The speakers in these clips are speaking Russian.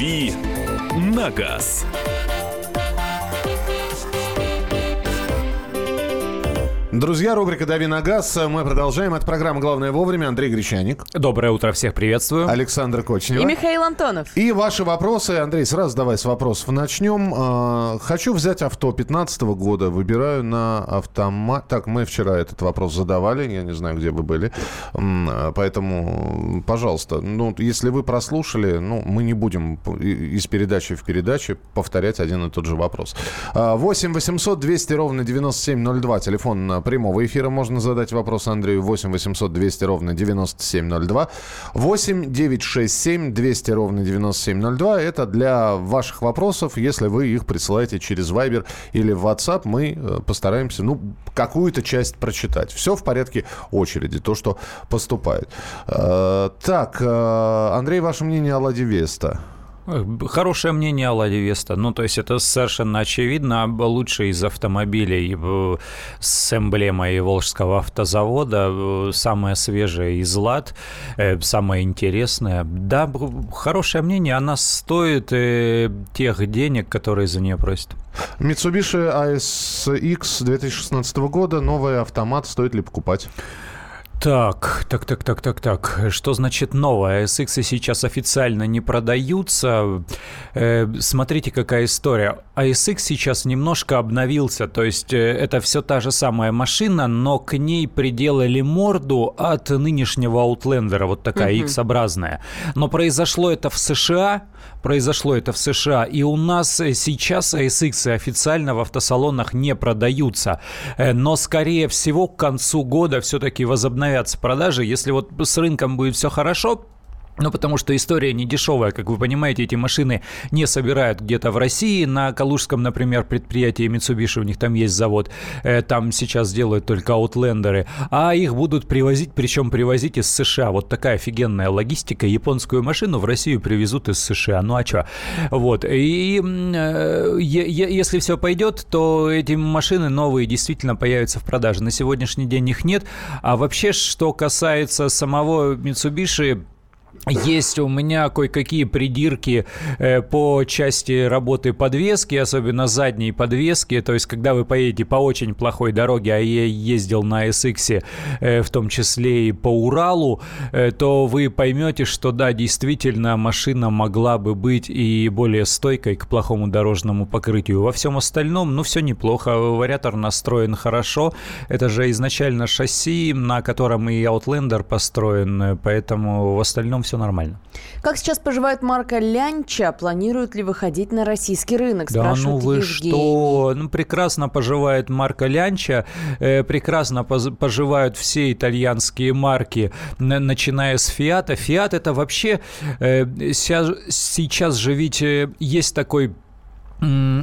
«Дави на газ». Друзья, рубрика «Дави на газ». Мы продолжаем. Это программа «Главное вовремя». Андрей Гречаник. Доброе утро, всех приветствую. Александр Кочнева. И Михаил Антонов. И ваши вопросы. Андрей, сразу давай с вопросов начнем. А, хочу взять авто 15 года. Выбираю на автомат. Так, мы вчера этот вопрос задавали. Я не знаю, где вы были. Поэтому, пожалуйста, ну, если вы прослушали, ну, мы не будем из передачи в передаче повторять один и тот же вопрос. 8 800 200 ровно 9702. Телефон прямого эфира можно задать вопрос Андрею 8 800 200 ровно 9702. 8 967 200 ровно 9702. Это для ваших вопросов. Если вы их присылаете через Viber или WhatsApp, мы э, постараемся, ну, какую-то часть прочитать. Все в порядке очереди, то, что поступает. Э, так, э, Андрей, ваше мнение о Ладе Веста? Хорошее мнение о Ладе Веста. Ну, то есть это совершенно очевидно. Лучший из автомобилей с эмблемой Волжского автозавода. Самое свежее из Лад. Э, самое интересное. Да, хорошее мнение. Она стоит э, тех денег, которые за нее просят. Mitsubishi ASX 2016 года. Новый автомат. Стоит ли покупать? Так, так, так, так, так, так. Что значит новое? SX сейчас официально не продаются. Э, смотрите, какая история. ASX сейчас немножко обновился, то есть э, это все та же самая машина, но к ней приделали морду от нынешнего Outlander, вот такая uh-huh. X-образная. Но произошло это в США, произошло это в США, и у нас сейчас ASX официально в автосалонах не продаются. Э, но, скорее всего, к концу года все-таки возобновятся продажи. Если вот с рынком будет все хорошо, ну, потому что история не дешевая. Как вы понимаете, эти машины не собирают где-то в России. На Калужском, например, предприятии Mitsubishi, у них там есть завод. Э, там сейчас делают только аутлендеры. А их будут привозить, причем привозить из США. Вот такая офигенная логистика. Японскую машину в Россию привезут из США. Ну, а что? Вот. И э, если все пойдет, то эти машины новые действительно появятся в продаже. На сегодняшний день их нет. А вообще, что касается самого Mitsubishi, есть у меня кое-какие придирки э, по части работы подвески, особенно задней подвески. То есть, когда вы поедете по очень плохой дороге, а я ездил на SX, э, в том числе и по Уралу, э, то вы поймете, что да, действительно, машина могла бы быть и более стойкой к плохому дорожному покрытию. Во всем остальном, ну, все неплохо. Вариатор настроен хорошо. Это же изначально шасси, на котором и Outlander построен, поэтому в остальном все нормально. Как сейчас поживает марка Лянча? Планируют ли выходить на российский рынок? Да ну вы Евгений. что? Ну, прекрасно поживает марка Лянча, э, прекрасно поживают все итальянские марки, начиная с Фиата. Фиат это вообще э, сейчас же ведь э, есть такой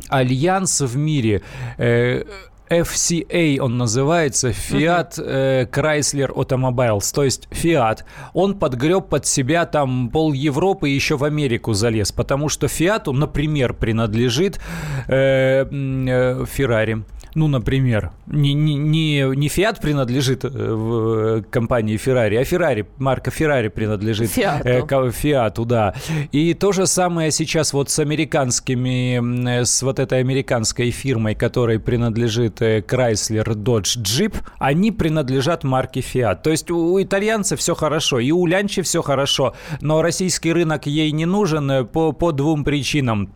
альянс в мире э, FCA он называется, Fiat э, Chrysler Automobiles, то есть Fiat. Он подгреб под себя там пол Европы и еще в Америку залез, потому что Fiat, например, принадлежит э, э, Ferrari ну, например, не, не, не, не Fiat принадлежит э, в компании Ferrari, а Ferrari, марка Ferrari принадлежит Fiat, Fiat, да. И то же самое сейчас вот с американскими, с вот этой американской фирмой, которой принадлежит э, Chrysler, Dodge, Jeep, они принадлежат марке Fiat. То есть у итальянцев все хорошо, и у Лянчи все хорошо, но российский рынок ей не нужен по, по двум причинам.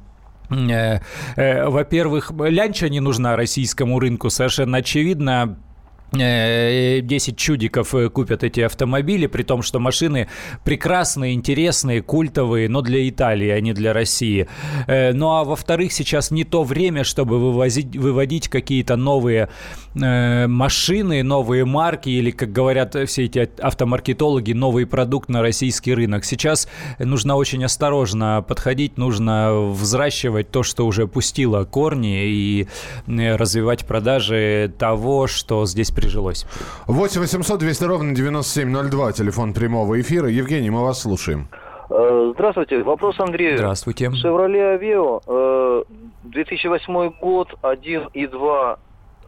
Э, э, во-первых, лянча не нужна российскому рынку, совершенно очевидно. 10 э, чудиков э, купят эти автомобили, при том, что машины прекрасные, интересные, культовые, но для Италии, а не для России. Э, ну а во-вторых, сейчас не то время, чтобы вывозить, выводить какие-то новые машины, новые марки или, как говорят все эти автомаркетологи, новый продукт на российский рынок. Сейчас нужно очень осторожно подходить, нужно взращивать то, что уже пустило корни и развивать продажи того, что здесь прижилось. 8 800 200 ровно 9702, телефон прямого эфира. Евгений, мы вас слушаем. Э, здравствуйте. Вопрос Андрею. Здравствуйте. Шевроле Авео, 2008 год, 1,2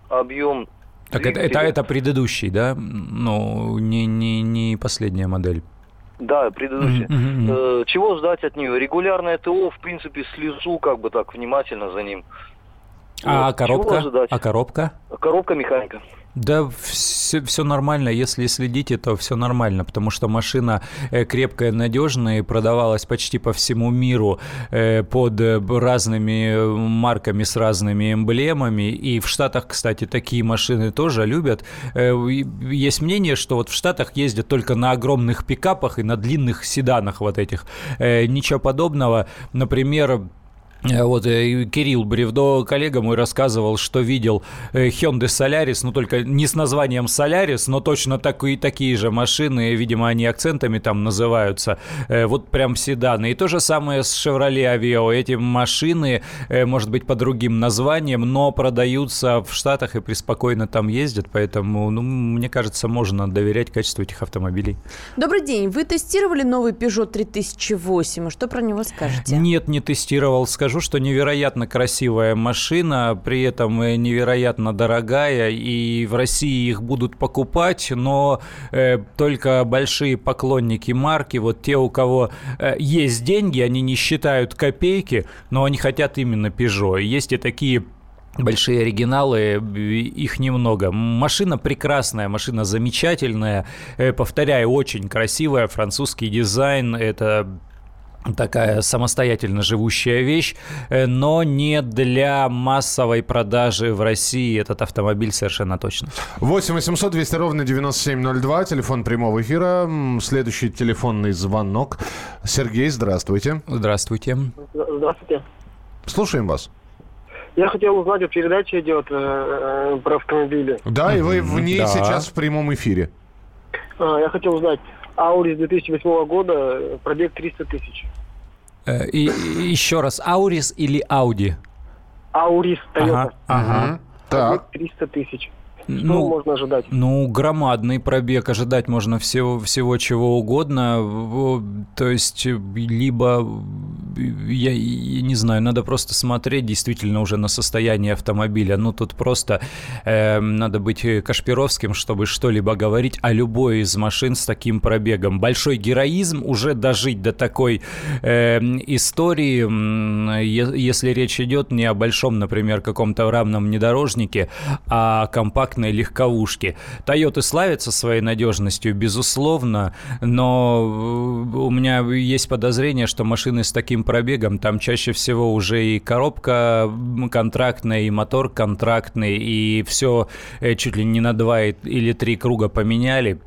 объем. Так это, это, это предыдущий, да? Ну, не, не, не последняя модель. Да, предыдущая. Мгм. Э, чего ждать от нее? Регулярное ТО, в принципе, слежу как бы так внимательно за ним. А Вот, коробка? А коробка? Коробка механика. Да, все, нормально. Если следите, то все нормально, потому что машина э, крепкая, надежная и продавалась почти по всему миру э, под э, разными марками с разными эмблемами. И в Штатах, кстати, такие машины тоже любят. Есть мнение, что вот в Штатах ездят только на огромных пикапах и на длинных седанах вот этих. Ничего подобного. Например, Вот э, Кирилл Бревдо, коллега мой, рассказывал, что видел э, Hyundai Solaris, ну только не с названием Solaris, но точно такие, такие же машины, видимо, они акцентами там называются, э, вот прям седаны. И то же самое с Chevrolet Aveo. Эти машины, э, может быть, по другим названиям, но продаются в Штатах и преспокойно там ездят, поэтому, ну, мне кажется, можно доверять качеству этих автомобилей. Добрый день. Вы тестировали новый Peugeot 3008? Что про него скажете? Нет, не тестировал. Скажу, что невероятно красивая машина, при этом невероятно дорогая, и в России их будут покупать, но э, только большие поклонники марки, вот те, у кого э, есть деньги, они не считают копейки, но они хотят именно Peugeot. Есть и такие Большие оригиналы, их немного. Машина прекрасная, машина замечательная, э, повторяю, очень красивая, французский дизайн, это такая самостоятельно живущая вещь, э, но не для массовой продажи в России этот автомобиль совершенно точно. 8 800 200 ровно 9702, телефон прямого эфира. Следующий телефонный звонок. Сергей, здравствуйте. Здравствуйте. Здравствуйте. Слушаем вас. Я хотел узнать, вот передача идет э, э, про автомобили. Да, и вы в ней да. сейчас в прямом эфире. А, я хотел узнать, Аурис 2008 года, пробег 300 тысяч. Э, И, и еще раз, Аурис или Ауди? Аурис Toyota, Ага. Мгм. пробег Так. 300 тысяч. Что Ну, можно ожидать? Ну, громадный пробег, ожидать можно всего, всего чего угодно. То есть, либо, я, я не знаю, надо просто смотреть действительно уже на состояние автомобиля. Ну, тут просто э, надо быть Кашпировским, чтобы что-либо говорить о любой из машин с таким пробегом. Большой героизм уже дожить до такой э, истории, если речь идет не о большом, например, каком-то равном внедорожнике, а о компактной легковушке. Тойоты славятся своей надежностью, безусловно, но э, у меня есть подозрение, что машины с таким пробегом, там чаще всего уже и коробка контрактная, и мотор контрактный, и все чуть ли не на два или три круга поменяли.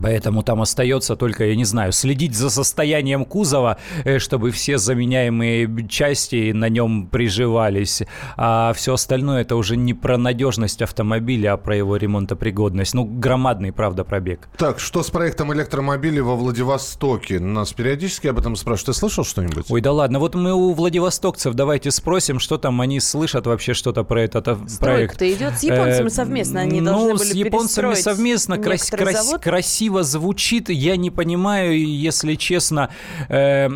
Поэтому там остается только, я не знаю, следить за состоянием кузова, э, чтобы все заменяемые части на нем приживались. А все остальное это уже не про надежность автомобиля, а про его ремонтопригодность. Ну, громадный, правда, пробег. Так, что с проектом электромобилей во Владивостоке? Нас периодически об этом спрашивают. Ты слышал что-нибудь? Ой, да ладно, вот мы у владивостокцев давайте спросим, что там они слышат вообще что-то про этот ав- проект. Стройка-то идет с японцами Э, совместно. Они ну, должны были с японцами совместно крас- некоторый крас-. Красиво звучит. Я не понимаю, если честно, э,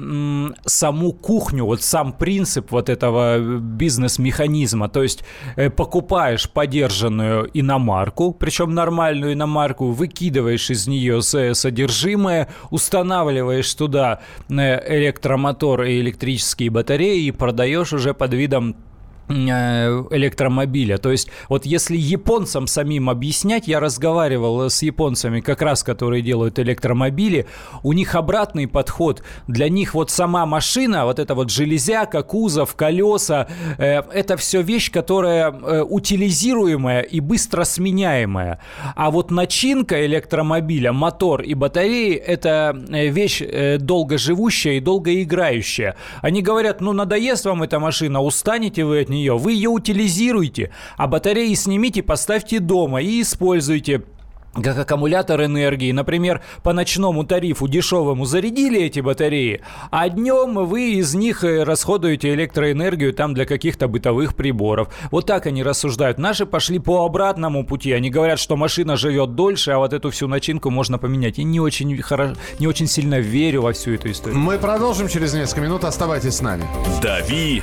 саму кухню, вот сам принцип вот этого бизнес-механизма. То есть э, покупаешь подержанную иномарку, причем нормальную иномарку, выкидываешь из нее с- содержимое, устанавливаешь туда э, электромотор и электрические батареи и продаешь уже под видом э, электромобиля. То есть вот если японцам самим объяснять, я разговаривал с японцами, как раз которые делают электромобили, у них обратный подход. Для них вот сама машина, вот эта вот железяка, кузов, колеса, э, это все вещь, которая э, утилизируемая и быстро сменяемая. А вот начинка электромобиля, мотор и батареи, это э, вещь э, долгоживущая и долгоиграющая. Они говорят, ну надоест вам эта машина, устанете вы от нее, вы ее утилизируете, а батареи снимите, поставьте дома и используйте как аккумулятор энергии. Например, по ночному тарифу дешевому зарядили эти батареи, а днем вы из них э, расходуете электроэнергию там для каких-то бытовых приборов. Вот так они рассуждают. Наши пошли по обратному пути. Они говорят, что машина живет дольше, а вот эту всю начинку можно поменять. И не очень, хоро... не очень сильно верю во всю эту историю. Мы продолжим через несколько минут. Оставайтесь с нами. «Дави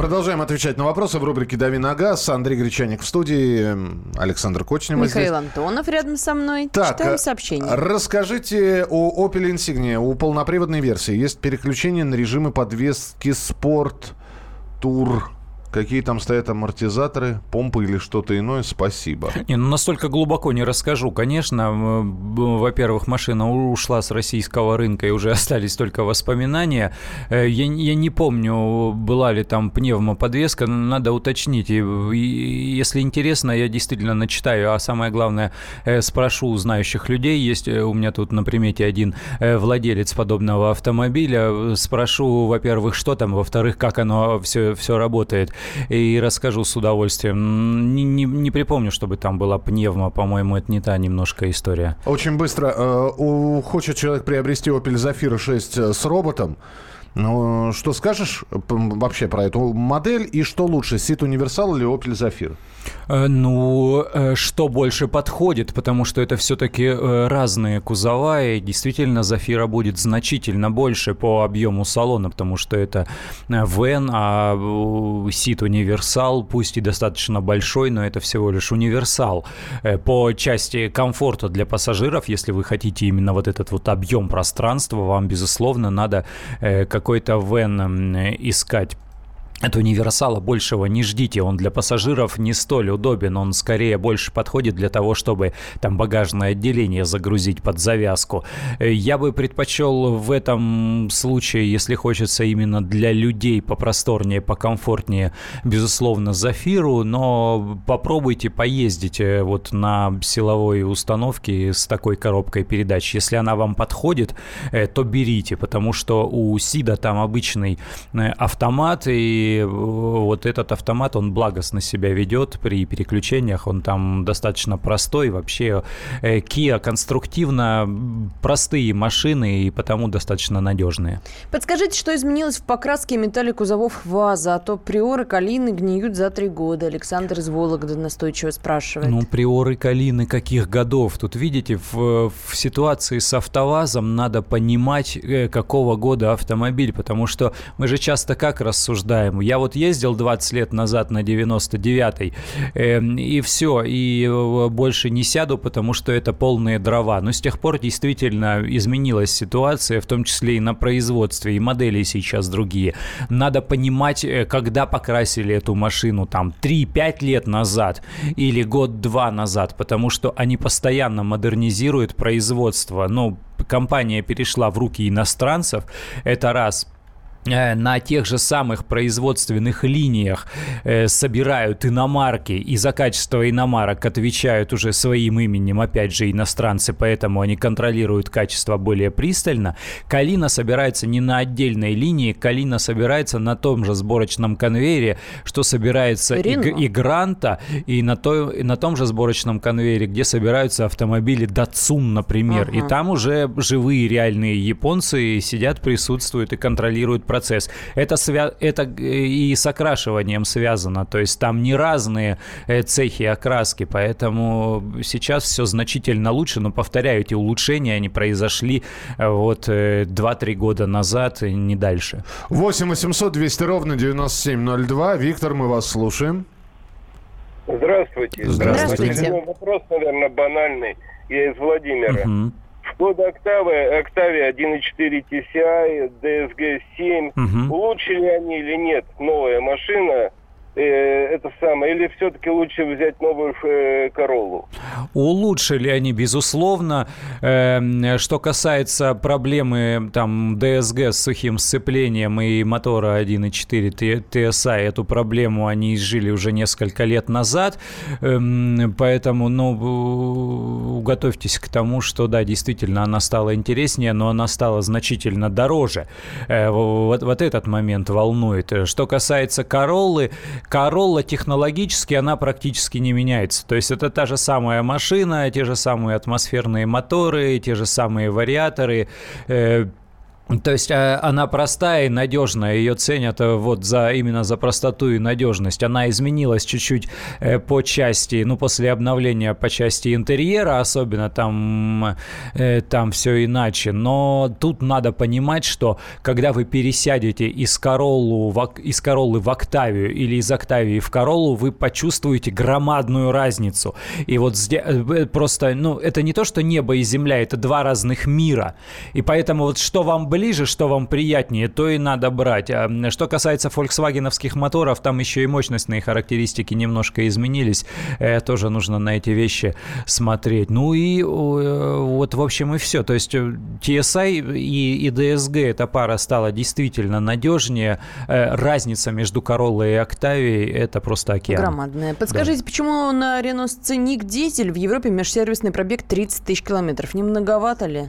Продолжаем отвечать на вопросы в рубрике «Дави на газ». Андрей Гречаник в студии, Александр Кочнев здесь. Михаил Антонов рядом со мной. Так, Читаем э, сообщение. расскажите о Opel Insignia. У полноприводной версии есть переключение на режимы подвески спорт, тур. Какие там стоят амортизаторы, помпы или что-то иное? Спасибо. Не, ну настолько глубоко не расскажу. Конечно, во-первых, машина ушла с российского рынка и уже остались только воспоминания. Э, Я, я не помню, была ли там пневмоподвеска, надо уточнить. И, если интересно, я действительно начитаю, а самое главное, э, спрошу у знающих людей. Есть э, у меня тут на примете один владелец подобного автомобиля. Спрошу, во-первых, что там, во-вторых, как оно все, все работает. И расскажу с удовольствием. Не, не- не припомню, чтобы там была пневма. По-моему, это не та немножко история. Очень быстро. э, хочет человек приобрести Opel Zafira 6 с роботом. Ну, что скажешь э, вообще про эту модель и что лучше, Сит Универсал или Opel Zafira? Э, Ну, э, что больше подходит, потому что это все-таки разные кузова, и действительно Зафира будет значительно больше по объему салона, потому что это э, Вен, а э, Сит Универсал, пусть и достаточно большой, но это всего лишь универсал. Э, По части комфорта для пассажиров, если вы хотите именно вот этот вот объем пространства, вам, безусловно, надо э, какой-то Вен искать. От универсала большего не ждите, он для пассажиров не столь удобен, он скорее больше подходит для того, чтобы там багажное отделение загрузить под завязку. Я бы предпочел в этом случае, если хочется именно для людей попросторнее, покомфортнее, безусловно, Зафиру, но попробуйте поездить э, вот на силовой установке с такой коробкой передач. Если она вам подходит, э, то берите, потому что у Сида там обычный э, автомат, и э, вот этот автомат, он благостно себя ведет при переключениях, он там достаточно простой. Вообще э, Kia конструктивно простые машины и потому достаточно надежные. Подскажите, что изменилось в покраске и металле кузовов ВАЗа, а то приоры калины гниют за три года. Александр из Вологды настойчиво спрашивает. Ну, приоры Калины каких годов? Тут, видите, в, в ситуации с АвтоВАЗом надо понимать, э, какого года автомобиль, потому что мы же часто как рассуждаем. Я вот ездил 20 лет назад на 99-й, э, и все, и больше не сяду, потому что это полные дрова. Но с тех пор действительно изменилась ситуация, в том числе и на производстве, и модели сейчас другие. Надо понимать, э, когда покрасили эту машину, там, 3-5 лет назад или год-два назад, потому что они постоянно модернизируют производство. Ну, компания перешла в руки иностранцев, это раз – на тех же самых производственных линиях э, собирают иномарки, и за качество иномарок отвечают уже своим именем, опять же, иностранцы, поэтому они контролируют качество более пристально. Калина собирается не на отдельной линии, Калина собирается на том же сборочном конвейере, что собирается и, и Гранта, и на, той- и на том же сборочном конвейере, где собираются автомобили Datsun, например. И Ага. там уже живые реальные японцы сидят, присутствуют и контролируют процесс. Это, свя- это э, и с окрашиванием связано, то есть там не разные э, цехи окраски, поэтому сейчас все значительно лучше, но, повторяю, эти улучшения, они произошли э, вот э, 2-3 года назад, и не дальше. 8 800 200 ровно 9702. Виктор, мы вас слушаем. Здравствуйте. Здравствуйте. Здравствуйте. Вопрос, наверное, банальный. Я из Владимира. Мгм. Шкода Октавия, Октавия 1.4 TCI, DSG 7. Мгм. Улучшили они или нет? Новая машина. Э, это самое. Или все-таки лучше взять новую э, Короллу? Улучшили они, безусловно. Эм, Что касается проблемы там DSG с сухим сцеплением и мотора 1.4 Т- TSI, эту проблему они изжили уже несколько лет назад. Эм, Поэтому, ну, готовьтесь к тому, что, да, действительно, она стала интереснее, но она стала значительно дороже. Э, вот, вот этот момент волнует. Что касается Короллы, Королла технологически, она практически не меняется. То есть это та же самая машина, те же самые атмосферные моторы, те же самые вариаторы, э, то есть э, она простая и надежная, ее ценят э, вот за именно за простоту и надежность. Она изменилась чуть-чуть э, по части, ну после обновления по части интерьера, особенно там там все иначе. Но тут надо понимать, что когда вы пересядете из Короллу в, из Короллы в Октавию или из Октавии в Короллу, вы почувствуете громадную разницу. И вот просто, ну это не то, что небо и земля, это два разных мира. И поэтому вот что вам ближе ближе, что вам приятнее, то и надо брать. А что касается фольксвагеновских моторов, там еще и мощностные характеристики немножко изменились. Э, тоже нужно на эти вещи смотреть. Ну и вот, в общем, и все. То есть э, TSI и, и DSG, эта пара стала действительно надежнее. Э, разница между Короллой и Октавией – это просто океан. Громадная. Подскажите, да. почему на Renault Scenic дизель в Европе межсервисный пробег 30 тысяч километров? Не многовато ли?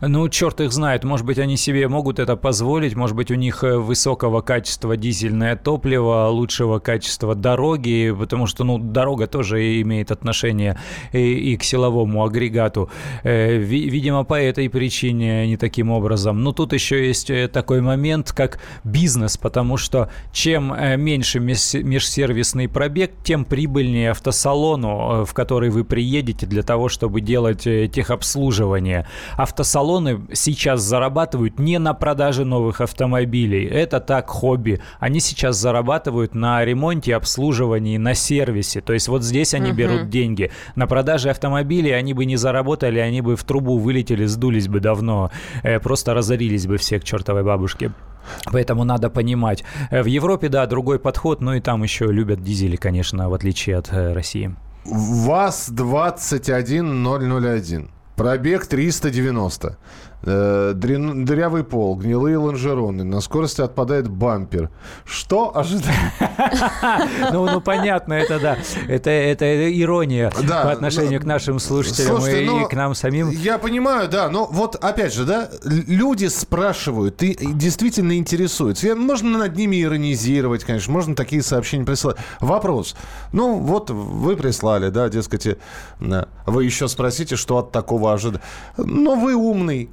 Ну, черт их знает. Может быть, они себе могут это позволить. Может быть, у них э, высокого качества дизельное топливо, лучшего качества дороги, потому что, ну, дорога тоже имеет отношение и, и к силовому агрегату. Э, видимо, по этой причине они таким образом. Но тут еще есть э, такой момент, как бизнес, потому что чем меньше межсервисный пробег, тем прибыльнее автосалону, в который вы приедете для того, чтобы делать техобслуживание. Автосалоны сейчас зарабатывают не на продаже новых автомобилей. Это так хобби. Они сейчас зарабатывают на ремонте, обслуживании, на сервисе. То есть вот здесь они uh-huh. берут деньги. На продаже автомобилей они бы не заработали, они бы в трубу вылетели, сдулись бы давно. Э, просто разорились бы все к чертовой бабушке. Поэтому надо понимать. Э, в Европе, да, другой подход, ну и там еще любят дизели, конечно, в отличие от э, России. ВАЗ-21001. Пробег 390. Э, дырявый пол, гнилые лонжероны, на скорости отпадает бампер. Что ожидать? Ну, ну, понятно, это да. Это, это ирония по отношению к нашим слушателям Слушайте, и к нам самим. Я понимаю, да, но вот опять же, да, люди спрашивают и действительно интересуются. Можно над ними иронизировать, конечно, можно такие сообщения присылать. Вопрос. Ну, вот вы прислали, да, дескать, э, вы еще спросите, что от такого ожидать. Но вы умный,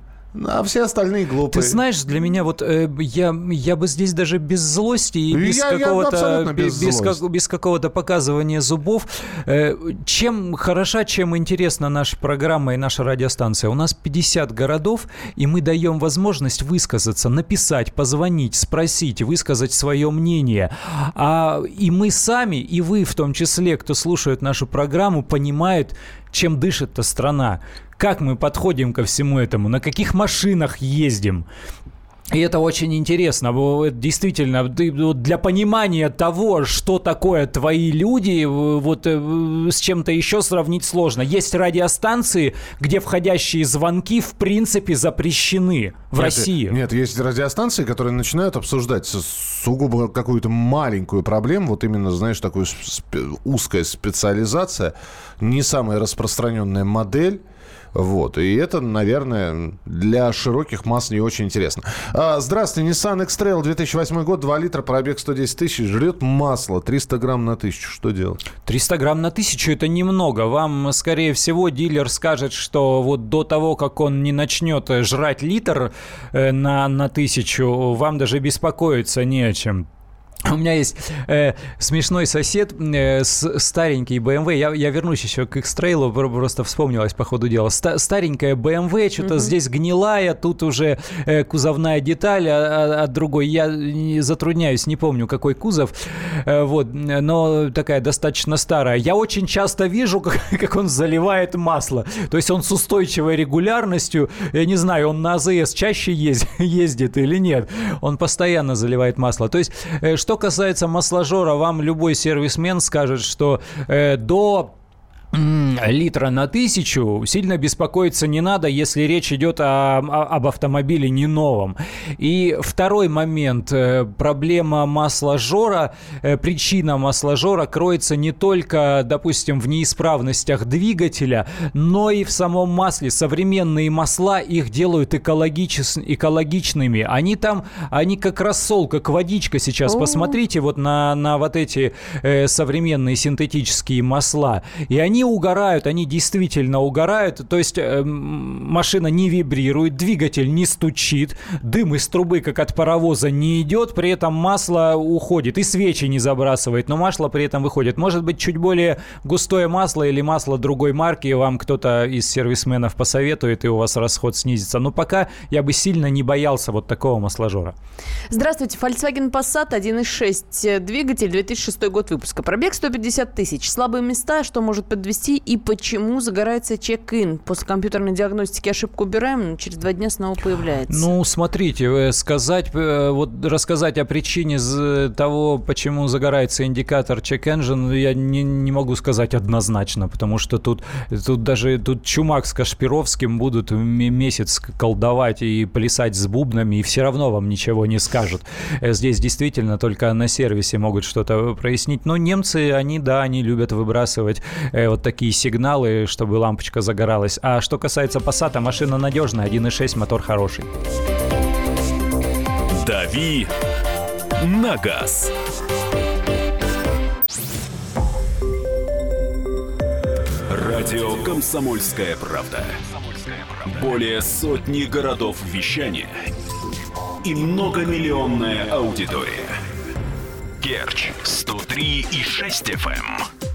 а все остальные глупые. Ты знаешь, для меня вот э, я, я бы здесь даже без злости и без какого-то без, без, как, без какого-то показывания зубов. Э, чем хороша, чем интересна наша программа и наша радиостанция. У нас 50 городов, и мы даем возможность высказаться, написать, позвонить, спросить, высказать свое мнение. А и мы сами, и вы в том числе, кто слушает нашу программу, понимают, чем дышит эта страна, как мы подходим ко всему этому, на каких машинах ездим. И это очень интересно. Действительно, для понимания того, что такое твои люди, вот э, с чем-то еще сравнить сложно. Есть радиостанции, где входящие звонки в принципе запрещены в нет, России. Нет, есть радиостанции, которые начинают обсуждать сугубо какую-то маленькую проблему, вот именно, знаешь, такую узкая специализация, не самая распространенная модель вот. И это, наверное, для широких масс не очень интересно. А, здравствуйте, Nissan X-Trail 2008 год, 2 литра, пробег 110 тысяч, жрет масло 300 грамм на тысячу. Что делать? 300 грамм на тысячу – это немного. Вам, скорее всего, дилер скажет, что вот до того, как он не начнет жрать литр э, на, на тысячу, вам даже беспокоиться не о чем. У меня есть э, смешной сосед, э, с, старенький BMW. Я, я вернусь еще к X-Trail, просто вспомнилось по ходу дела. Ста, старенькая BMW, что-то mm-hmm. здесь гнилая, тут уже э, кузовная деталь, а, а, а другой. Я не затрудняюсь, не помню, какой кузов. Э, вот, но такая достаточно старая. Я очень часто вижу, как, как он заливает масло. То есть он с устойчивой регулярностью, я не знаю, он на АЗС чаще ездит, ездит или нет. Он постоянно заливает масло. То есть, э, что касается масложора, вам любой сервисмен скажет, что э, до литра на тысячу, сильно беспокоиться не надо, если речь идет о, о, об автомобиле не новом. И второй момент. э, Проблема масложора, э, причина масложора кроется не только, допустим, в неисправностях двигателя, но и в самом масле. Современные масла их делают экологичес- экологичными. Они там, они как рассол, как водичка сейчас. Посмотрите вот на, на вот эти э, современные синтетические масла. И они угорают, они действительно угорают. То есть э, машина не вибрирует, двигатель не стучит, дым из трубы, как от паровоза, не идет, при этом масло уходит. И свечи не забрасывает, но масло при этом выходит. Может быть, чуть более густое масло или масло другой марки вам кто-то из сервисменов посоветует, и у вас расход снизится. Но пока я бы сильно не боялся вот такого масложора. Здравствуйте, Volkswagen Passat 1.6 двигатель, 2006 год выпуска. Пробег 150 тысяч. Слабые места, что может подвести и почему загорается чек-ин. После компьютерной диагностики ошибку убираем, но через два дня снова появляется. Ну, смотрите, э, сказать, э, вот рассказать о причине того, почему загорается индикатор check engine, я не, не могу сказать однозначно, потому что тут, тут даже тут Чумак с Кашпировским будут месяц колдовать и плясать с бубнами, и все равно вам ничего не скажут. Э, Здесь действительно только на сервисе могут что-то прояснить. Но немцы, они, да, они любят выбрасывать вот такие сигналы, чтобы лампочка загоралась. А что касается Passat, машина надежная, 1.6, мотор хороший. «Дави на газ». Радио «Комсомольская правда». Более сотни городов вещания и многомиллионная аудитория. Керчь 103 и 6 FM.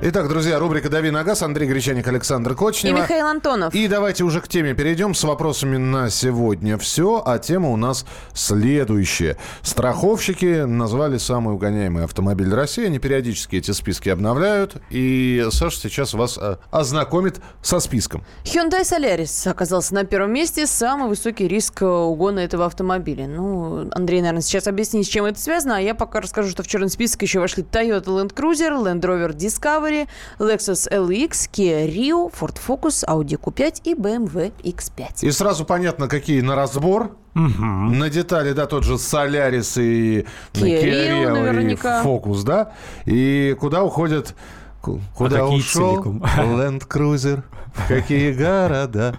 Итак, друзья, рубрика «Дави на газ». Андрей Гречаник, Александр И Кочнева. Михаил Антонов. И давайте уже к теме перейдем с вопросами на сегодня. Все, а тема у нас следующая. Страховщики назвали самый угоняемый автомобиль России. Они периодически эти списки обновляют. И Саша сейчас вас э, ознакомит со списком. Hyundai Solaris оказался на первом месте. Самый высокий риск э, угона этого автомобиля. Ну, Андрей, наверное, сейчас объяснит, с чем это связано. А я пока расскажу, что в черный список еще вошли Toyota Land Cruiser, Land Rover Discovery, Lexus LX, Kia Rio, Ford Focus, Audi Q5 и BMW X5. И сразу понятно, какие на разбор. На детали, да, тот же Солярис и Kia Rio наверняка. и Focus, да? И куда уходят... ку- Куда какие ушел? Land Cruiser? В какие города?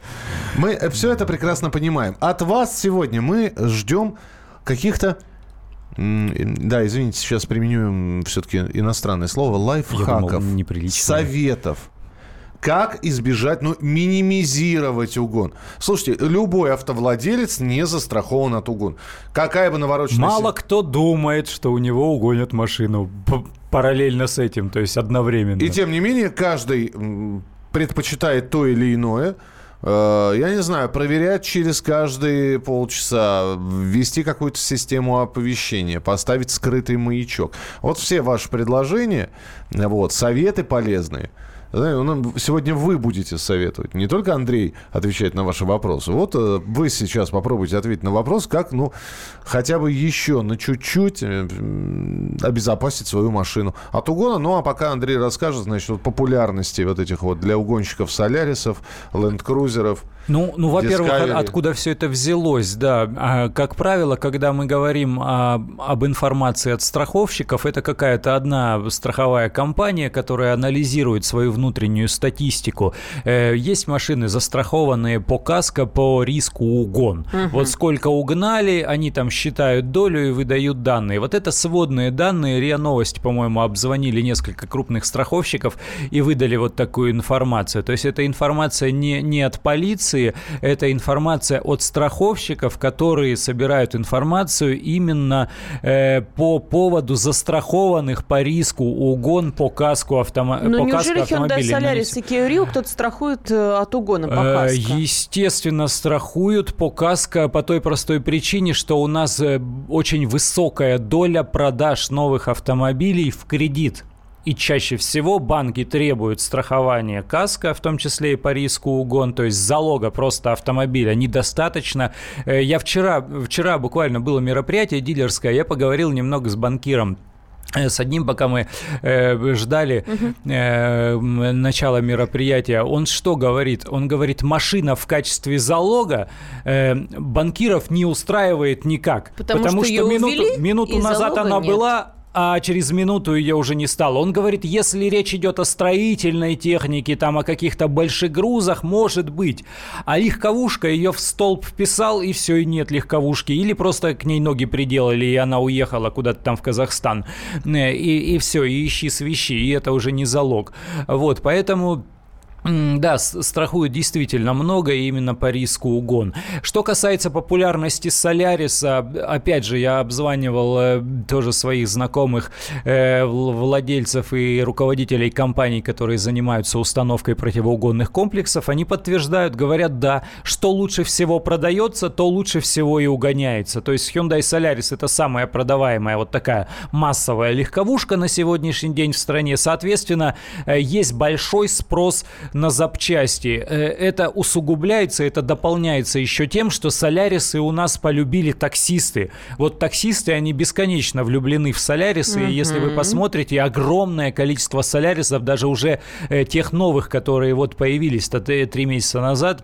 Мы все это прекрасно понимаем. От вас сегодня мы ждем каких-то да, извините, сейчас применю все-таки иностранное слово, лайфхаков, думал, советов. Как избежать, ну, минимизировать угон? Слушайте, любой автовладелец не застрахован от угон. Какая бы навороченная... Мало кто думает, что у него угонят машину параллельно с этим, то есть одновременно. И тем не менее, каждый предпочитает то или иное. Э, Я не знаю, проверять через каждые полчаса, ввести какую-то систему оповещения, поставить скрытый маячок. Вот все ваши предложения, вот, советы полезные. Ну, Сегодня вы будете советовать. Не только Андрей отвечает на ваши вопросы. Вот э, вы сейчас попробуйте ответить на вопрос, как, ну, хотя бы еще на чуть-чуть э, обезопасить свою машину от угона. Ну, а пока Андрей расскажет, значит, вот популярности вот этих вот для угонщиков Солярисов, Ленд-крузеров. Ну, ну во-первых, Discovery. откуда все это взялось, да. А, Как правило, когда мы говорим о- об информации от страховщиков, это какая-то одна страховая компания, которая анализирует свою внутреннюю статистику. Э, Есть машины, застрахованные по каско по риску угон. Вот сколько угнали, они там считают долю и выдают данные. Вот это сводные данные. РИА Новости, по-моему, обзвонили несколько крупных страховщиков и выдали вот такую информацию. То есть это информация не, не от полиции, это информация от страховщиков, которые собирают информацию именно э, по поводу застрахованных по риску угон по каску, автомо... Ну, по неужели каско Hyundai Solaris и Kia Rio кто-то страхует э, от угона по Э, каско. Естественно, страхуют по каско по той простой причине, что у нас э, очень высокая доля продаж новых автомобилей в кредит. И чаще всего банки требуют страхования каска, в том числе и по риску угон, то есть залога просто автомобиля недостаточно. Я вчера, вчера буквально было мероприятие дилерское, я поговорил немного с банкиром с одним, пока мы э, ждали э, начала мероприятия, он что говорит? Он говорит, машина в качестве залога э, банкиров не устраивает никак. Потому что её минуту, минуту назад она нет. была, а через минуту ее уже не стало. Он говорит, если речь идет о строительной технике, там о каких-то больших грузах, может быть. А легковушка ее в столб вписал, и все, и нет легковушки. Или просто к ней ноги приделали, и она уехала куда-то там в Казахстан. Э, И, и все, и ищи свищи, и это уже не залог. Вот, поэтому... Да, страхуют действительно много именно по риску угон. Что касается популярности Соляриса, опять же, я обзванивал э, тоже своих знакомых э, вл- владельцев и руководителей компаний, которые занимаются установкой противоугонных комплексов. Они подтверждают, говорят, да, что лучше всего продается, то лучше всего и угоняется. То есть Hyundai Solaris это самая продаваемая вот такая массовая легковушка на сегодняшний день в стране. Соответственно, э, есть большой спрос на запчасти. Э, Это усугубляется, это дополняется еще тем, что солярисы у нас полюбили таксисты. Вот таксисты, они бесконечно влюблены в солярисы. И если вы посмотрите, огромное количество солярисов, даже уже э, тех новых, которые вот появились т- три месяца назад,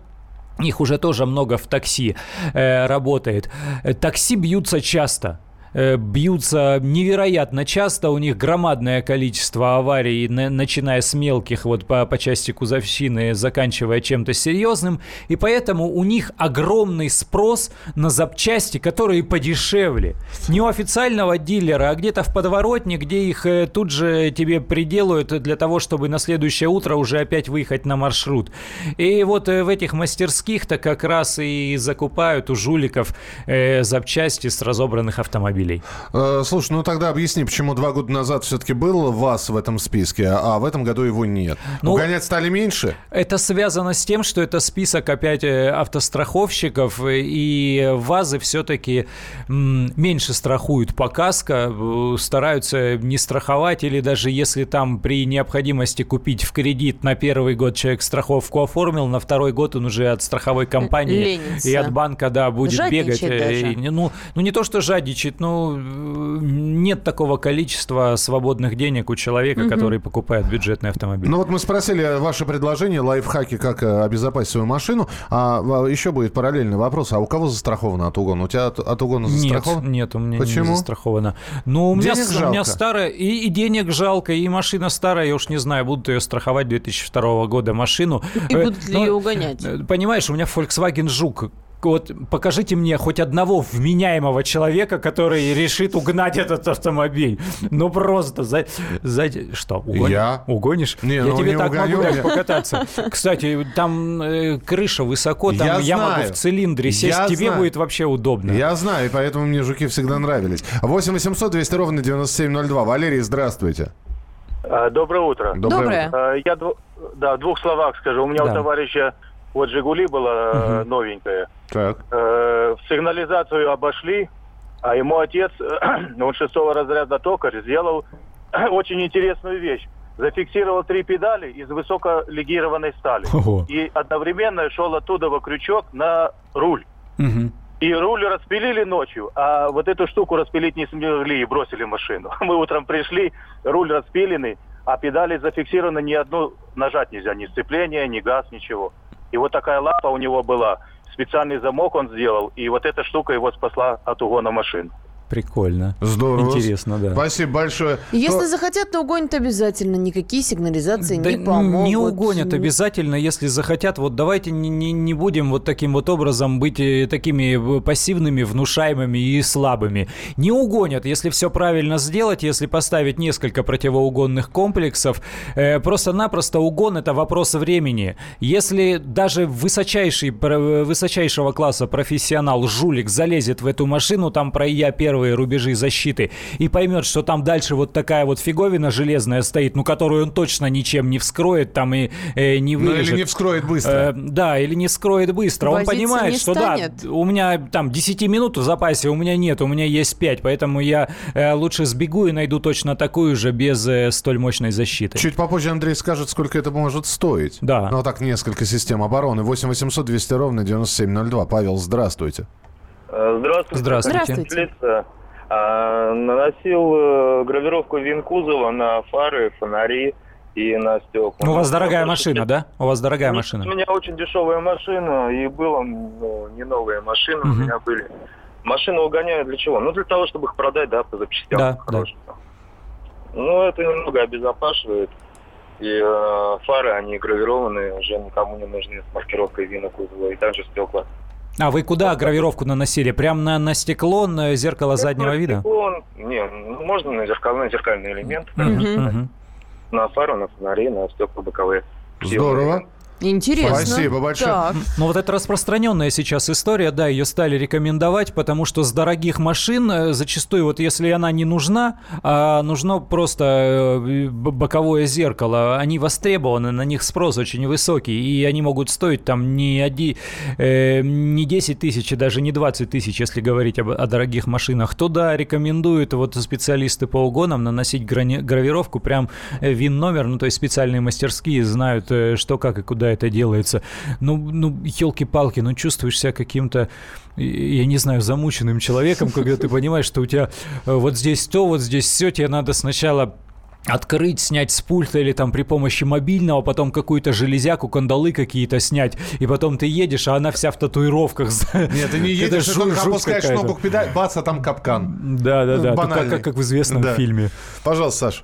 их уже тоже много в такси э, работает. Э, Такси бьются часто э, бьются невероятно часто, у них громадное количество аварий, на- начиная с мелких вот по, по части кузовщины, заканчивая чем-то серьезным, и поэтому у них огромный спрос на запчасти, которые подешевле. Не у официального дилера, а где-то в подворотне, где их э, тут же тебе приделают для того, чтобы на следующее утро уже опять выехать на маршрут. И вот э, в этих мастерских-то как раз и закупают у жуликов э, запчасти с разобранных автомобилей. Э, Слушай, ну тогда объясни, почему два года назад все-таки был ВАЗ в этом списке, а в этом году его нет. Ну, Угонять стали меньше? Это связано с тем, что это список опять э, автостраховщиков, э, и ВАЗы все-таки меньше страхуют по каско, э, стараются не страховать, или даже если там при необходимости купить в кредит на первый год человек страховку оформил, на второй год он уже от страховой компании Ленится. и от банка, да, будет Жадничает бегать. даже. и ну, ну, не то, что жадничает, ну, э, нет такого количества свободных денег у человека, который покупает бюджетный автомобиль. Ну вот мы спросили ваше предложение, лайфхаки, как э, обезопасить свою машину. А а, еще будет параллельный вопрос. А у кого застраховано от угона? У тебя от, от угона Нет, застраховано? нет, у меня Почему? не застраховано. Ну, у меня, у меня старая, и, и денег жалко, и машина старая, я уж не знаю, будут ее страховать 2002 года машину. И Э, будут ли ну, ее угонять? э, Понимаешь, у меня Volkswagen Жук. Вот покажите мне хоть одного вменяемого человека, который решит угнать этот автомобиль. Ну просто за, за- что? угонишь? Я? Угонишь? Не, я ну, тебе не так угоню, могу дать я- покататься. Кстати, там э, крыша высоко, там Я я, могу в цилиндре сесть, Я тебе знаю. будет вообще удобно. Я знаю, и поэтому мне жуки всегда нравились. 8 800 200 ровно 9702. Валерий, здравствуйте. А, Доброе утро. Доброе. А, Я да, в двух словах скажу. У меня Да. у товарища вот «Жигули» была э, новенькая. Так. Э, Сигнализацию обошли, а ему отец, он шестого разряда токарь, сделал очень интересную вещь. Зафиксировал три педали из высоколегированной стали. Ого. И одновременно шел оттуда во крючок на руль. Мгм. И руль распилили ночью, а вот эту штуку распилить не смогли и бросили машину. Мы утром пришли, руль распиленный, а педали зафиксированы, ни одну нажать нельзя, ни сцепление, ни газ, ничего. И вот такая лапа у него была, специальный замок он сделал, и вот эта штука его спасла от угона машин. Прикольно. Здорово. Интересно, да. Спасибо большое. Если То- захотят, то угонят обязательно. Никакие сигнализации Да не помогут. не угонят обязательно, если захотят. Вот давайте не, не, не будем вот таким вот образом быть э, такими э, пассивными, внушаемыми и слабыми. Не угонят, если все правильно сделать, если поставить несколько противоугонных комплексов. Э, просто-напросто угон это вопрос времени. Если даже высочайший, про- высочайшего класса профессионал, жулик, залезет в эту машину, там проедя первые рубежи защиты и поймет, что там дальше вот такая вот фиговина железная стоит, ну, которую он точно ничем не вскроет там и э, не Ну вырежет. или не вскроет быстро. Э, да, или не скроет быстро. Он Возиться понимает, не что станет. да, у меня там 10 минут в запасе, у меня нет, у меня есть 5, поэтому я э, лучше сбегу и найду точно такую же без э, столь мощной защиты. Чуть попозже Андрей скажет, сколько это может стоить. Да. Ну, так, несколько систем обороны. 8 800 200 ровно 9702. Павел, здравствуйте. Здравствуйте. Здравствуйте. Здравствуйте. А, наносил э, гравировку вин кузова на фары, фонари и на стекла. Ну, у вас дорогая Ну, машина, да? У вас дорогая Нет, машина. У меня очень дешевая машина, и была ну, не новая машина, у Мгм. меня были. Машину угоняю для чего? Ну, для того, чтобы их продать, да, по запчастям. Да, хорошим. Ну, это немного обезопашивает. И э, фары, они гравированы, уже никому не нужны с маркировкой вина кузова, и также стекла. А вы куда гравировку наносили? Прям на, на стекло, на зеркало заднего Ну, вида? стекло, Не, ну, можно на зеркальный, зеркальный элемент, мгм. на фару, на фонари, на стекла боковые. Здорово. Интересно. Спасибо большое. Так. Ну вот это распространенная сейчас история, да, ее стали рекомендовать, потому что с дорогих машин э, зачастую, вот если она не нужна, а нужно просто э, боковое зеркало, они востребованы, на них спрос очень высокий, и они могут стоить там не, оди, э, не 10 тысяч, и даже не 20 тысяч, если говорить об- о дорогих машинах. То да, рекомендуют вот специалисты по угонам наносить грани- гравировку, прям э, ВИН-номер, ну то есть специальные мастерские знают, что, как и куда это делается. Ну, ну елки-палки, ну чувствуешь себя каким-то, я не знаю, замученным человеком, когда ты понимаешь, что у тебя э, вот здесь то, вот здесь все, тебе надо сначала открыть, снять с пульта или там при помощи мобильного, потом какую-то железяку, кандалы какие-то снять, и потом ты едешь, а она вся в татуировках. Нет, ты не едешь, ты жуть- только опускаешь ногу к педали, бац, а там капкан. Да, да, да. Ну. Как, как в известном Да. фильме. Пожалуйста, Саш.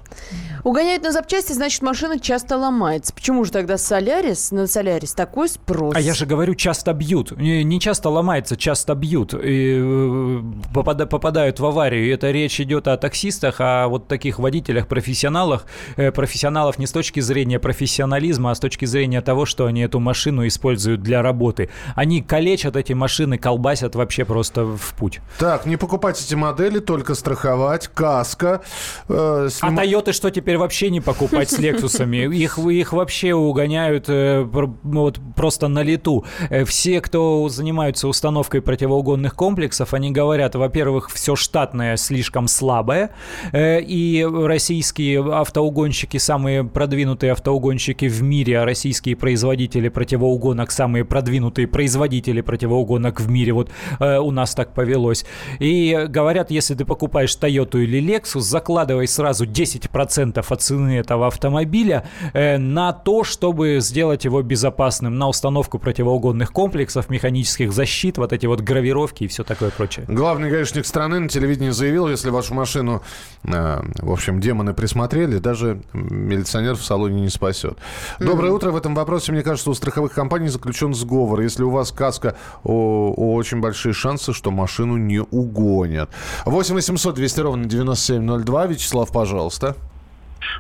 Угоняют на запчасти, значит, машина часто ломается. Почему же тогда Солярис, на Солярис такой спрос? А я же говорю, часто бьют. Не, не часто ломается, часто бьют. И э, попада- попадают в аварию. И это речь идет о таксистах, о вот таких водителях, профессионалах. Э, профессионалов не с точки зрения профессионализма, а с точки зрения того, что они эту машину используют для работы. Они калечат эти машины, колбасят вообще просто в путь. Так, не покупать эти модели, только страховать, каска. э, А снима- Тойоты что теперь вообще не покупать с Лексусами? Их, их вообще угоняют э, пр- вот просто на лету. Э, Все, кто занимаются установкой противоугонных комплексов, они говорят, во-первых, все штатное слишком слабое, э, и российские автоугонщики, самые продвинутые автоугонщики в мире, а российские производители противоугонок, самые продвинутые производители противоугонок в мире, вот э, у нас так повелось. И говорят, если ты покупаешь Toyota или Lexus, закладывай сразу 10% от цены этого автомобиля э, на то, чтобы сделать его безопасным, на установку противоугонных комплексов, механических защит, вот эти вот гравировки и все такое прочее. Главный гаишник страны на телевидении заявил, если вашу машину, э, в общем, демоны присмотрели, даже милиционер в салоне не спасет. Доброе утро. В этом вопросе, мне кажется, у страховых компаний заключен сговор. Если у вас каска, о, о, очень большие шансы, что машину не угонят. 8 800 200 ровно 9702. Вячеслав, пожалуйста.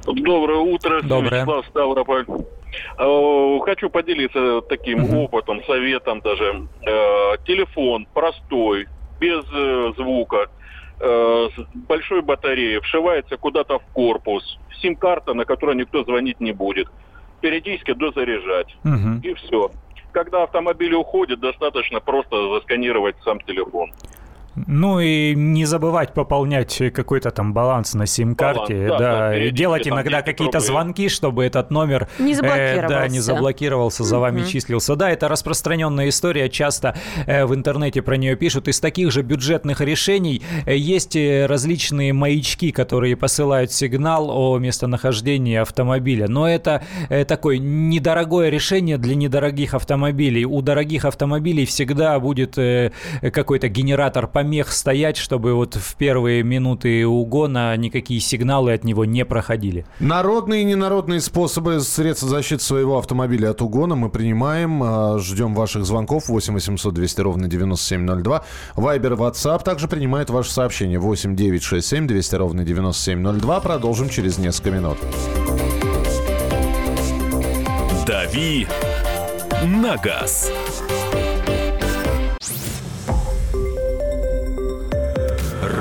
Доброе утро, Доброе. Вячеслав Ставрополь. Э, Хочу поделиться таким опытом, советом даже. Э, Телефон простой, без э, звука, с большой батареей, вшивается куда-то в корпус. Сим-карта, на которой никто звонить не будет. Периодически дозаряжать. Мгм. И все. Когда автомобиль уходит, достаточно просто засканировать сам телефон. Ну и не забывать пополнять какой-то там баланс на сим-карте, Баланс, да, да, да, и делать иногда 10 какие-то рублей. звонки, чтобы этот номер Не э, да, заблокировался. не заблокировался, за вами Мгм. числился. Да, это распространенная история, часто э, в интернете про нее пишут. Из таких же бюджетных решений э, есть э, различные маячки, которые посылают сигнал о местонахождении автомобиля. Но это э, такое недорогое решение для недорогих автомобилей. У дорогих автомобилей всегда будет э, какой-то генератор помех стоять, чтобы вот в первые минуты угона никакие сигналы от него не проходили. Народные и ненародные способы средств защиты своего автомобиля от угона мы принимаем. А, Ждем ваших звонков 8 800 200 ровно 9702. Вайбер, WhatsApp также принимает ваши сообщения 8 967 200 ровно 9702. Продолжим через несколько минут. «Дави на газ».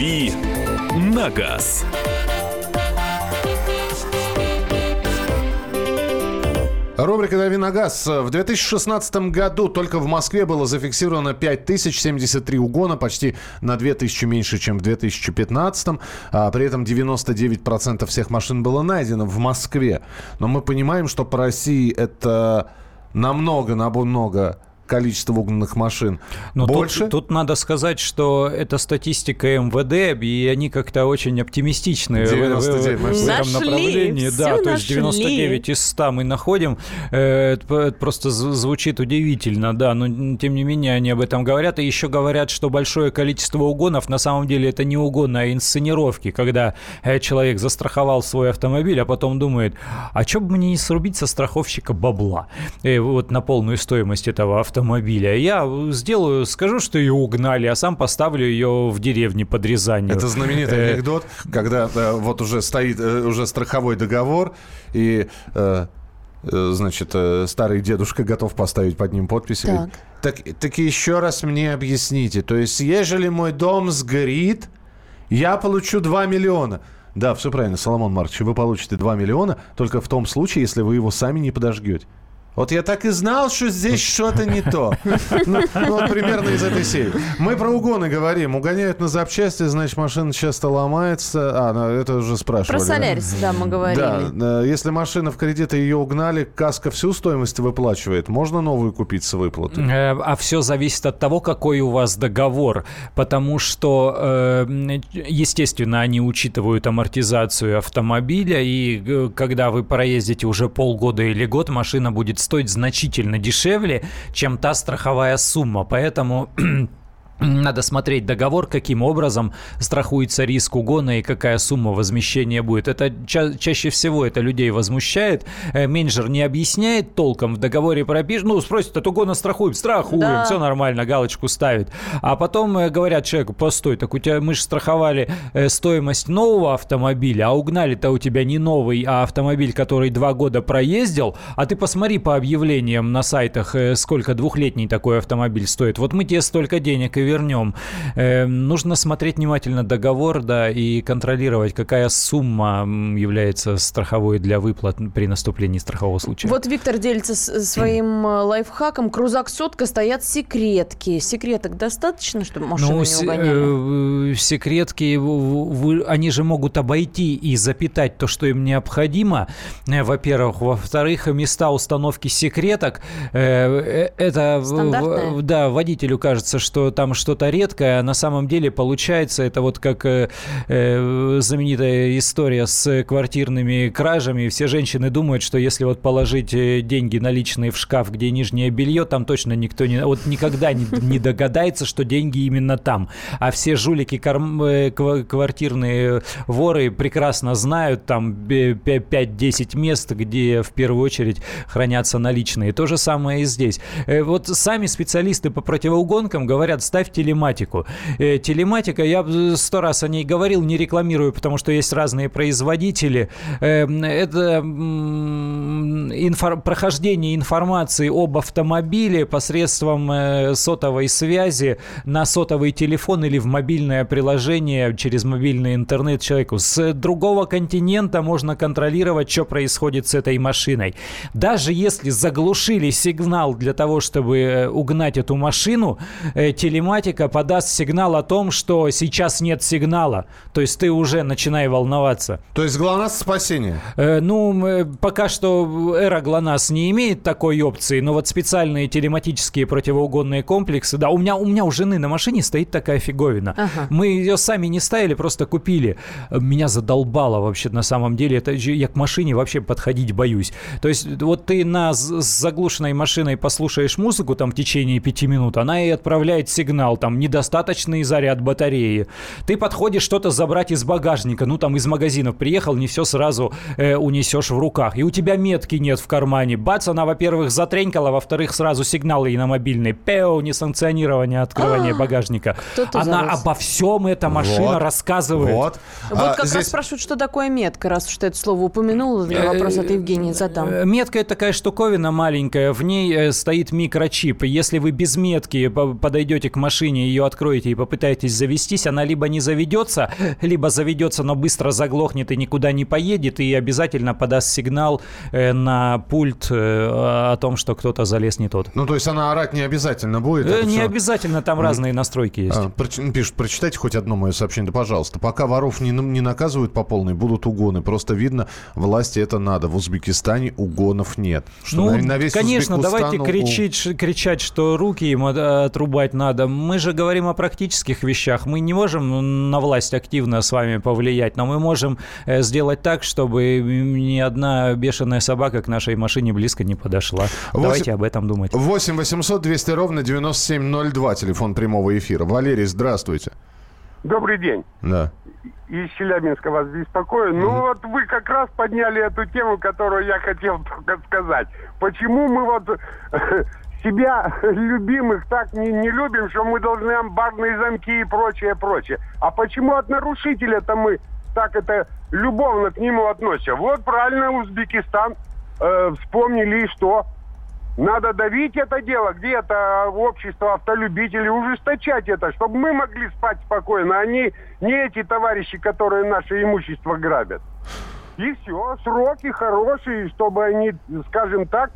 «Дави на газ». Рубрика «Дави на газ». В 2016 году только в Москве было зафиксировано 5073 угона, почти на 2000 меньше, чем в 2015. А при этом 99% всех машин было найдено в Москве. Но мы понимаем, что по России это намного, намного количество угнанных машин Но больше. Тут, тут надо сказать, что это статистика МВД, и они как-то очень оптимистичны в- в, 99 в, в машин. этом Нашли, направлении. да, то есть нашли. 99 из 100 мы находим. Э, Это просто звучит удивительно, да, но тем не менее они об этом говорят. И еще говорят, что большое количество угонов на самом деле это не угоны, а инсценировки, когда э, человек застраховал свой автомобиль, а потом думает, а что бы мне не срубить со страховщика бабла э, вот на полную стоимость этого автомобиля. Я сделаю, скажу, что ее угнали, а сам поставлю ее в деревне под Рязанью. Это знаменитый Э, анекдот, когда э, вот уже стоит э, уже страховой договор, и, значит, старый дедушка готов поставить под ним подпись. и Так. говорит, Так, так еще раз мне объясните. То есть, ежели мой дом сгорит, я получу 2 миллиона. Да, все правильно, Соломон Маркович, вы получите 2 миллиона только в том случае, если вы его сами не подожгете. Вот я так и знал, что здесь что-то не то. Ну, ну, вот примерно из этой серии. Мы про угоны говорим. Угоняют на запчасти, значит, машина часто ломается. А, ну, это уже спрашивали. Про? Солярис, да, мы говорили. Да, э, если машина в кредит и ее угнали, каска всю стоимость выплачивает. Можно новую купить с выплаты? Э, А все зависит от того, какой у вас договор. Потому что, э, естественно, они учитывают амортизацию автомобиля, и когда вы проездите уже полгода или год, машина будет стоить значительно дешевле, чем та страховая сумма. Поэтому Надо смотреть договор, каким образом страхуется риск угона и какая сумма возмещения будет. Это ча- чаще всего это людей возмущает. Э, Менеджер не объясняет толком, в договоре пропишет, ну, спросит, от угона страхуем, страхуем, Да. все нормально, галочку ставит. А потом э, говорят человеку, постой, так у тебя, мы же страховали э, стоимость нового автомобиля, а угнали-то у тебя не новый, а автомобиль, который два года проездил, а ты посмотри по объявлениям на сайтах, сколько двухлетний такой автомобиль стоит. Вот мы тебе столько денег и вернем. Э, нужно смотреть внимательно договор, да, и контролировать, какая сумма является страховой для выплат при наступлении страхового случая. Вот Виктор делится с- своим э, лайфхаком. Крузак сотка стоят секретки. Секреток достаточно, чтобы машину Ну, не угоняли? э, секретки, в- в- они же могут обойти и запитать то, что им необходимо, э, во-первых. Во-вторых, места установки секреток, э, э, это, в- да, водителю кажется, что там что-то редкое, а на самом деле получается, это вот как э, э, знаменитая история с квартирными кражами. Все женщины думают, что если вот положить э, деньги наличные в шкаф, где нижнее белье, там точно никто не... Вот никогда не, не догадается, что деньги именно там. А все жулики, карм- э, ква- квартирные воры прекрасно знают там бе- пя- 5-10 мест, где в первую очередь хранятся наличные. То же самое и здесь. Вот сами специалисты по противоугонкам говорят, ставь телематику. Э, Телематика, я б сто раз о ней говорил, не рекламирую, потому что есть разные производители. Э, Это инфор- прохождение информации об автомобиле посредством э, сотовой связи на сотовый телефон или в мобильное приложение через мобильный интернет человеку. С другого континента можно контролировать, что происходит с этой машиной. Даже если заглушили сигнал для того, чтобы э, угнать эту машину, э, телематика автоматика подаст сигнал о том, что сейчас нет сигнала. То есть ты уже начинай волноваться. То есть ГЛОНАСС спасение? Э, ну, э, пока что эра ГЛОНАСС не имеет такой опции, но вот специальные телематические противоугонные комплексы, да, у меня, у меня у жены на машине стоит такая фиговина. Ага. Мы ее сами не ставили, просто купили. Меня задолбало вообще на самом деле. Это я к машине вообще подходить боюсь. То есть вот ты на с заглушенной машиной послушаешь музыку там в течение пяти минут, она и отправляет сигнал, там недостаточный заряд батареи. Ты подходишь что-то забрать из багажника, ну там из магазинов приехал, не все сразу э, унесешь в руках. И у тебя метки нет в кармане. Бац, она, во-первых, затренькала, во-вторых, сразу сигнал ей на мобильный. Пео, несанкционирование открывания багажника. кто-то Она обо всем это машина рассказывает. Вот. Вот А, как раз спрашивают, что такое метка, раз уж ты это слово упомянул, я вопрос от Евгения задам. Э, Метка это такая штуковина маленькая, в ней э, стоит микрочип. И если вы без метки по- подойдете к машине, ее откроете и попытаетесь завестись, она либо не заведется, либо заведется, но быстро заглохнет и никуда не поедет, и обязательно подаст сигнал э, на пульт э, о том, что кто-то залез не тот. Ну, то есть она орать не обязательно будет? Э, Не всё? обязательно, там разные настройки есть. А, проч- Пишут, прочитайте хоть одно мое сообщение, да пожалуйста. Пока воров не, не наказывают по полной, будут угоны. Просто видно, власти это надо. В Узбекистане угонов нет. Что Ну, на- на весь конечно, Узбекистан давайте у- кричить, кричать, что руки им от- отрубать надо. Мы же говорим о практических вещах. Мы не можем на власть активно с вами повлиять, но мы можем э, сделать так, чтобы ни одна бешеная собака к нашей машине близко не подошла. Восемь- Давайте об этом думать. 8 800 200 ровно 9702, телефон прямого эфира. Валерий, здравствуйте. Добрый день. Да. Из Челябинска вас беспокою. Ну вот вы как раз подняли эту тему, которую я хотел только сказать. Почему мы вот себя любимых так не, не любим, что мы должны амбарные замки и прочее, прочее. А почему от нарушителя-то мы так это любовно к нему относимся? Вот правильно Узбекистан э, вспомнили что? Надо давить это дело, где это общество автолюбителей, ужесточать это, чтобы мы могли спать спокойно, а не, не эти товарищи, которые наше имущество грабят. И все, сроки хорошие, чтобы они, скажем так,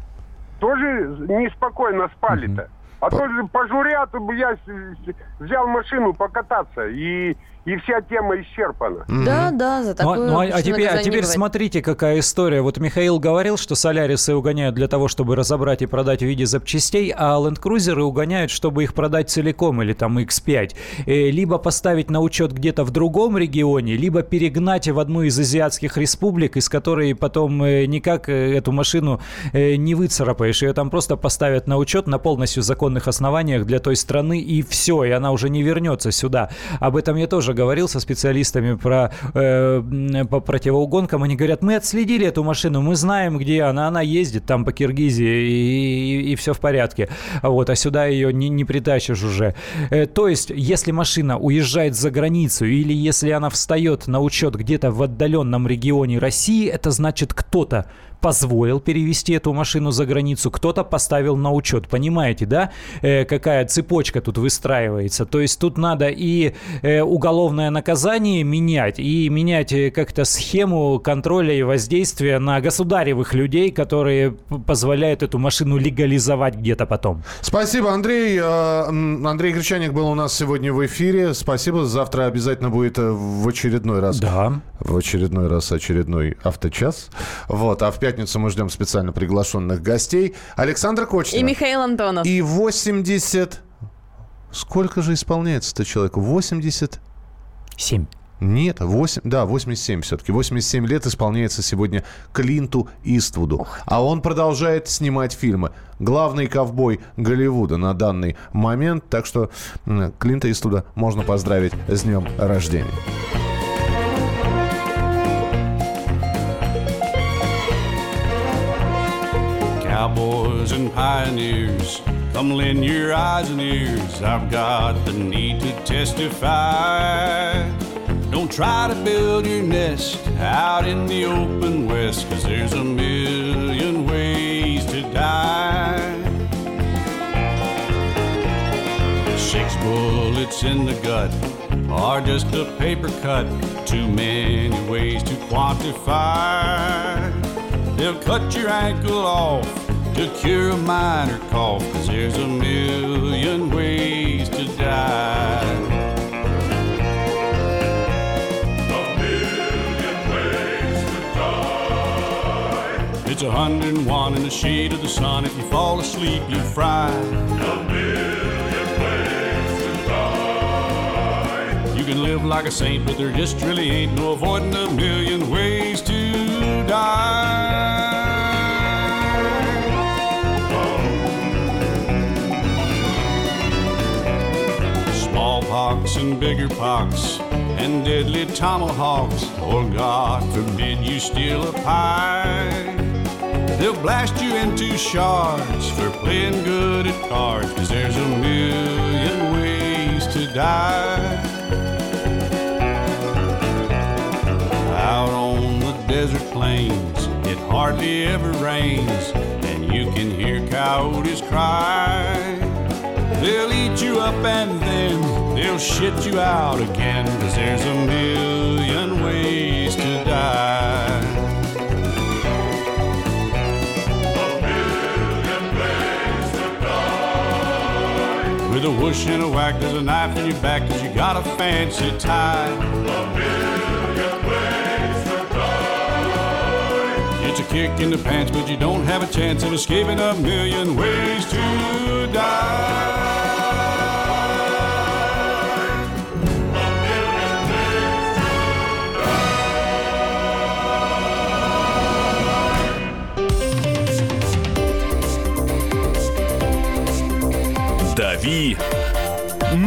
тоже неспокойно спали-то. А то же пожурят, я с- с- взял машину покататься, и, и вся тема исчерпана. Да, да, за Ну, а- такое ну, а- а обычно теперь, а теперь смотрите, какая история. Вот Михаил говорил, что солярисы угоняют для того, чтобы разобрать и продать в виде запчастей, а ленд-крузеры угоняют, чтобы их продать целиком или там X5. Э, Либо поставить на учет где-то в другом регионе, либо перегнать в одну из азиатских республик, из которой потом э, никак э, эту машину э, не выцарапаешь. Ее там просто поставят на учет на полностью законных основаниях для той страны, и все, и она уже не вернется сюда. Об этом я тоже говорил со специалистами про, э, по противоугонкам. Они говорят, мы отследили эту машину, мы знаем, где она. Она ездит там по Киргизии, и, все в порядке. Вот, а сюда ее не, не притащишь уже. Э, то есть, если машина уезжает за границу, или если она встает на учет где-то в отдаленном регионе России, это значит, кто-то позволил перевести эту машину за границу, кто-то поставил на учет. Понимаете, да, э, какая цепочка тут выстраивается? То есть тут надо и э, уголовное наказание менять, и менять э, как-то схему контроля и воздействия на государевых людей, которые позволяют эту машину легализовать где-то потом. Спасибо, Андрей. Э, Андрей Гречаник был у нас сегодня в эфире. Спасибо. Завтра обязательно будет э, в очередной раз. Да. В очередной раз очередной авточас. Вот. А в пятницу мы ждем специально приглашенных гостей. Александр Кочнев. И Михаил Антонов. И 80... Сколько же исполняется-то человеку? 80... Семь. Нет, 8, да, 87 все-таки. 87 лет исполняется сегодня Клинту Иствуду. А он продолжает снимать фильмы. Главный ковбой Голливуда на данный момент. Так что Клинта Иствуда можно поздравить с днем рождения. Cowboys and pioneers, come lend your eyes and ears. I've got the need to testify. Don't try to build your nest out in the open west, cause there's a million ways to die. Six bullets in the gut are just a paper cut. Too many ways to quantify. They'll cut your ankle off to cure a minor cough, cause there's a million ways to die. It's a and one in the shade of the sun. If you fall asleep, you fry. You can live like a saint, but there just really ain't no avoiding a million ways to die. Bigger pox and deadly tomahawks. Or God forbid you steal a pie. They'll blast you into shards for playing good at cards, cause there's a million ways to die. Out on the desert plains, it hardly ever rains, and you can hear coyotes cry. They'll eat you up and then they'll shit you out again, cause there's a million ways to die. With a whoosh and a whack, there's a knife in your back, cause you got a fancy tie. A million ways to die. It's a kick in the pants, but you don't have a chance of escaping a million ways to die.